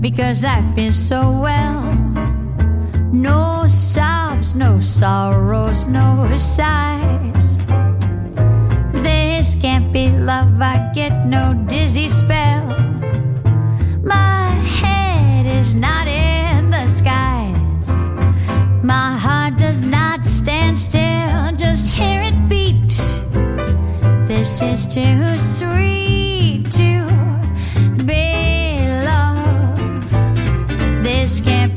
Because I feel so well. No sobs, no sorrows, no sighs. This can't be love, I get no dizzy spell. My head is not in the skies. My heart does not stand still, just hear it beat. This is too sweet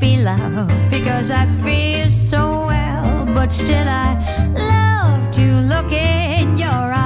be love because I feel so well, but still I love to look in your eyes.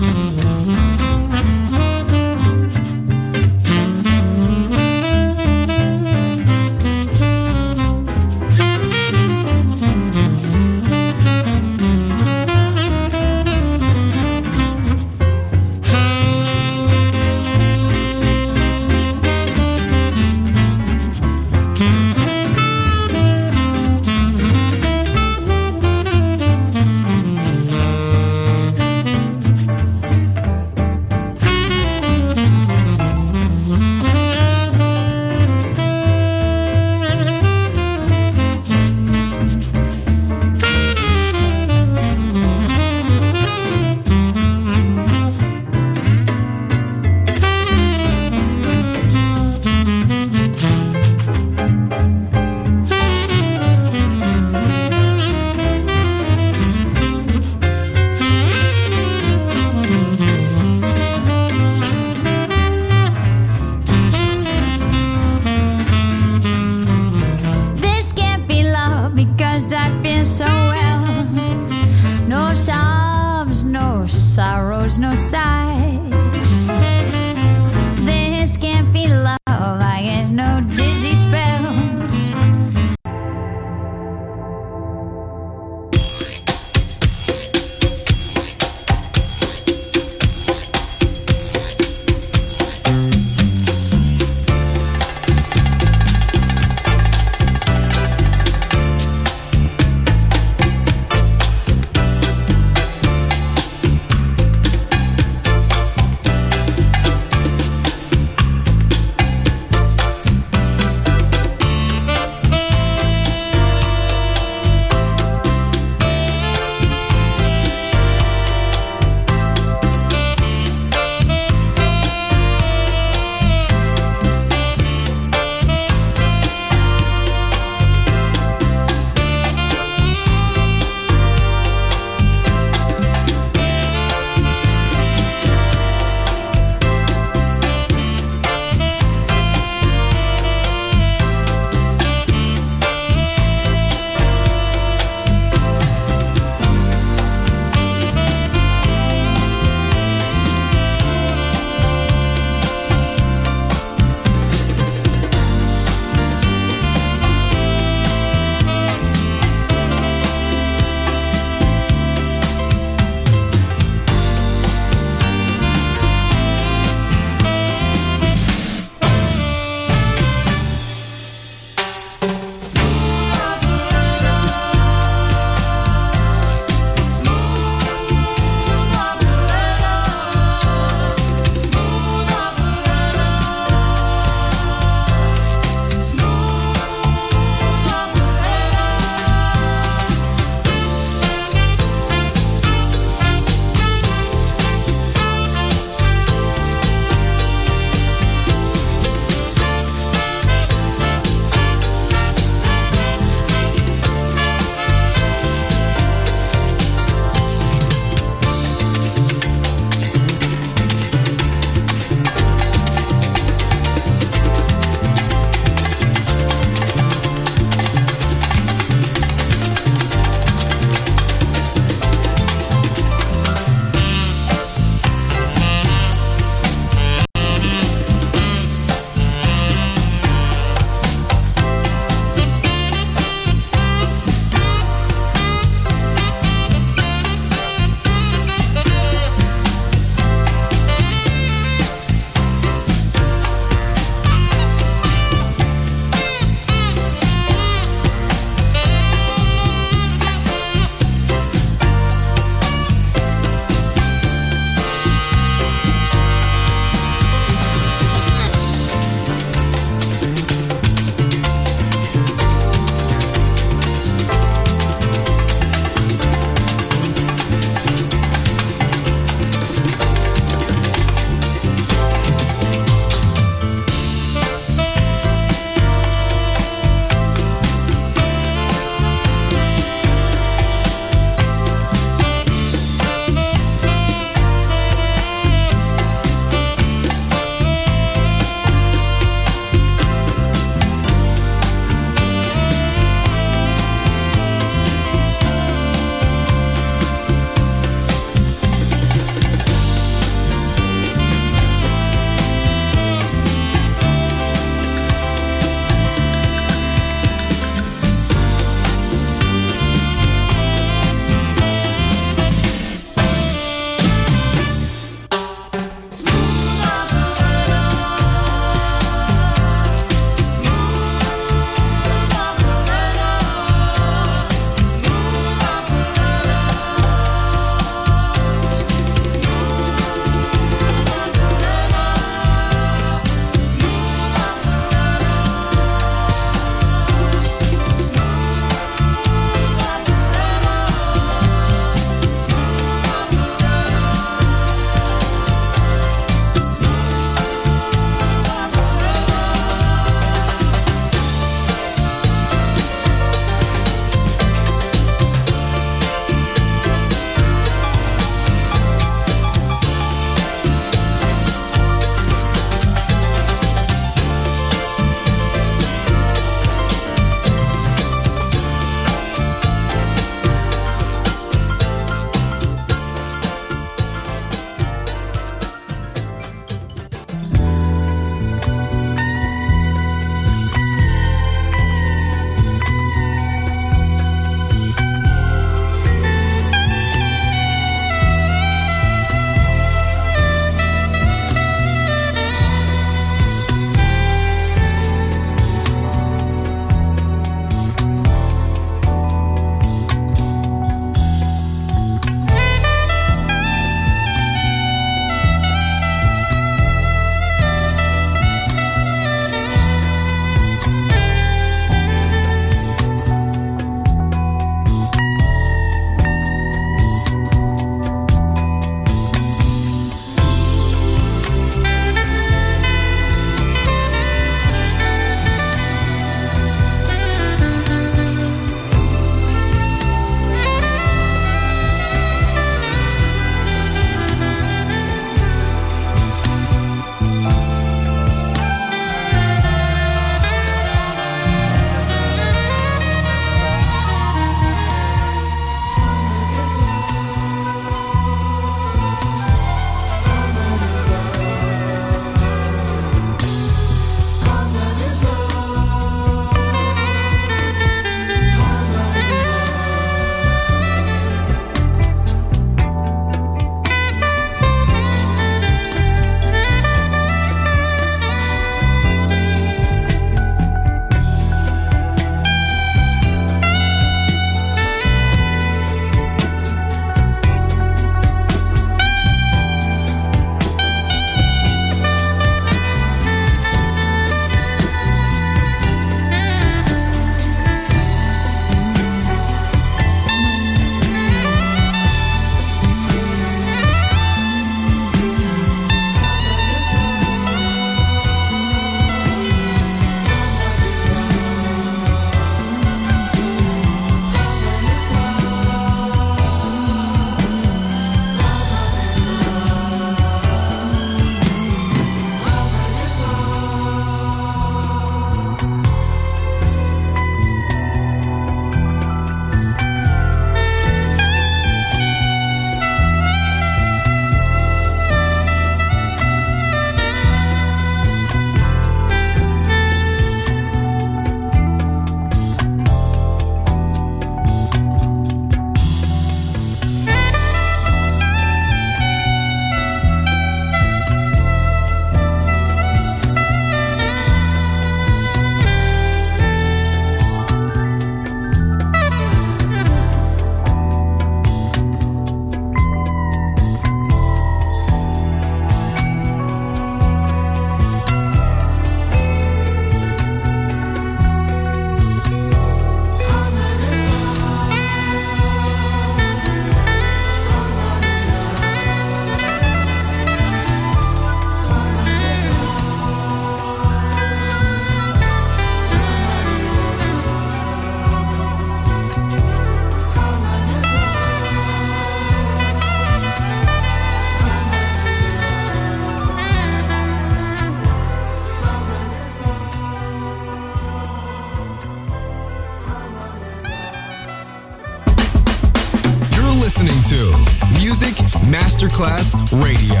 Masterclass Radio.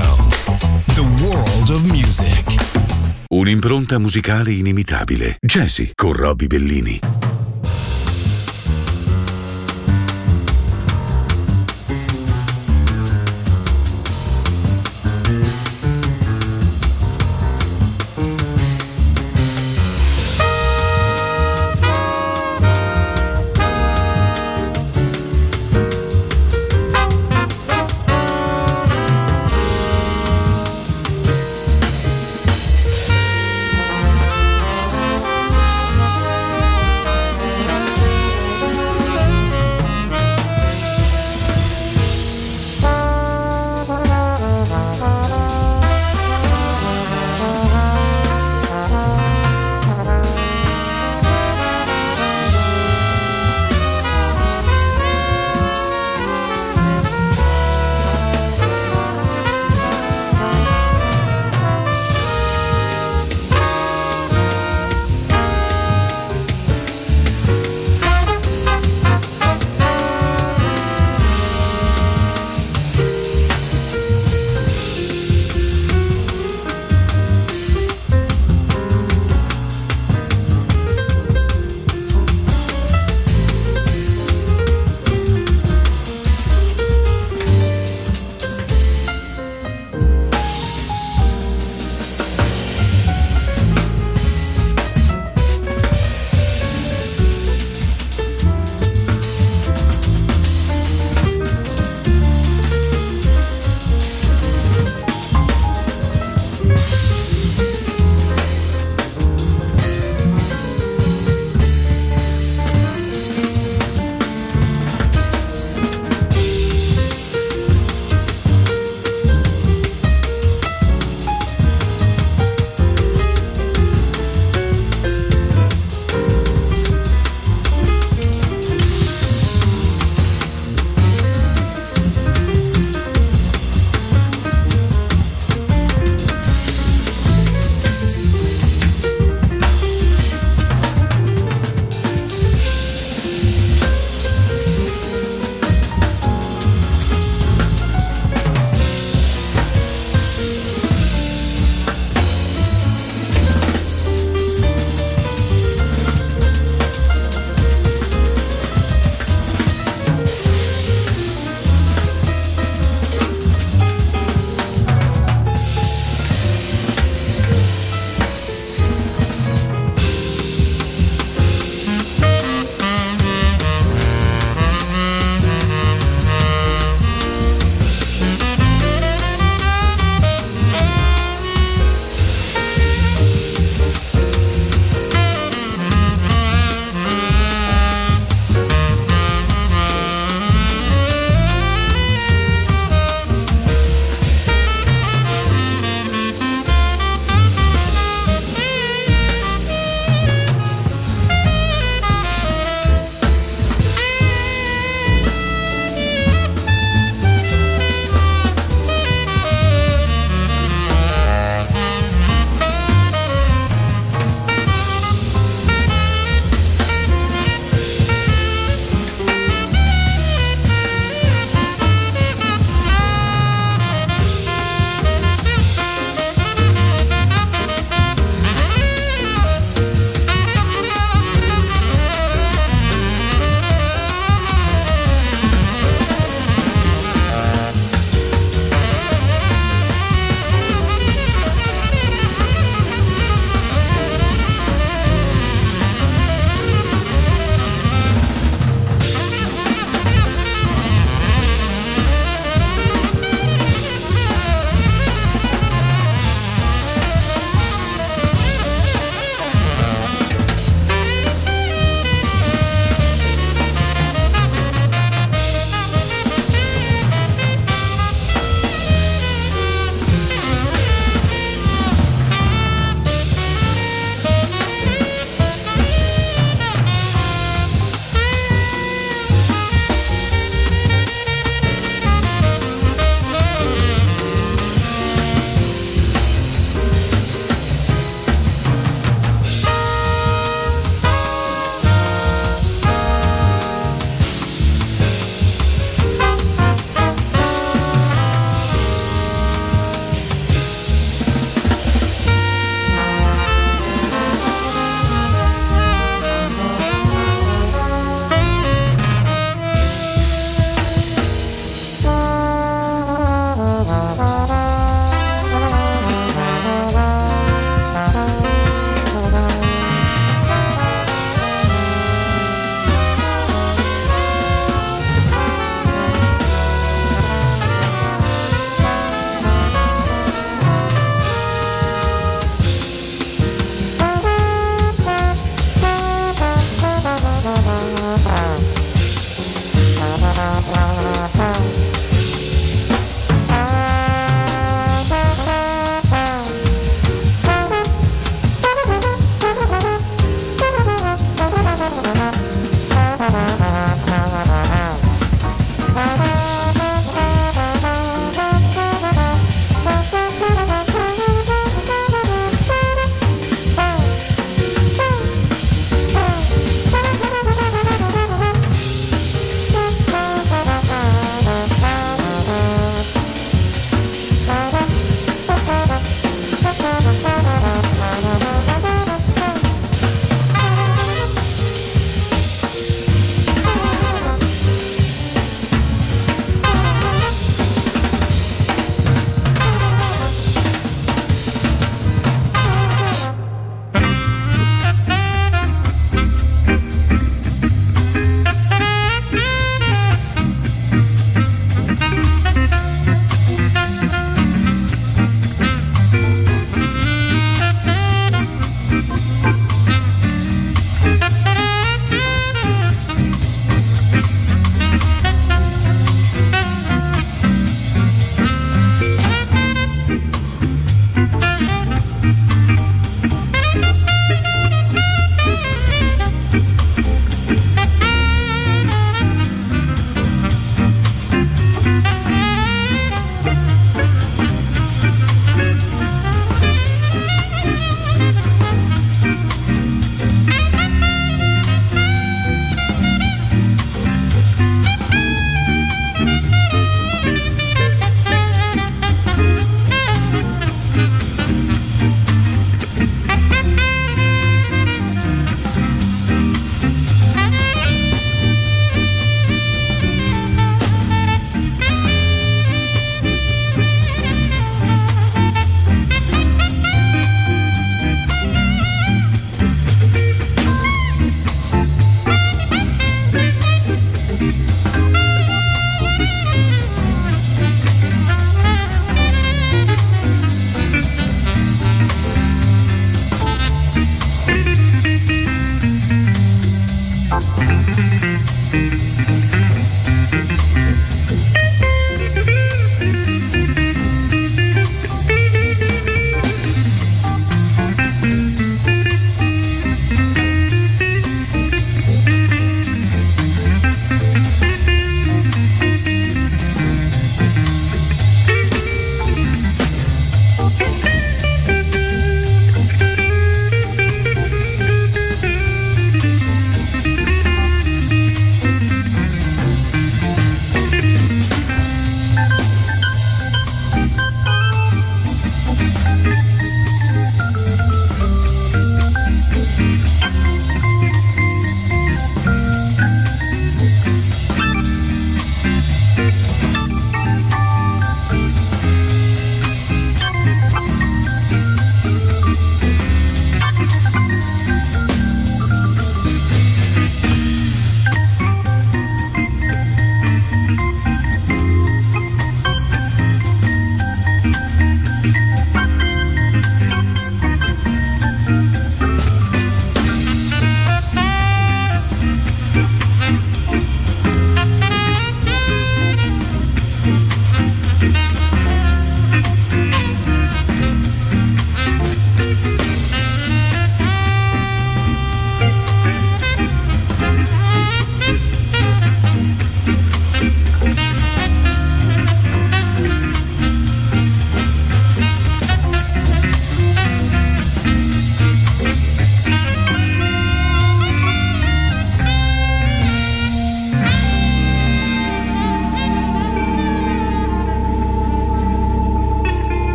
The world of music. Un'impronta musicale inimitabile. Jazzy con Robbie Bellini.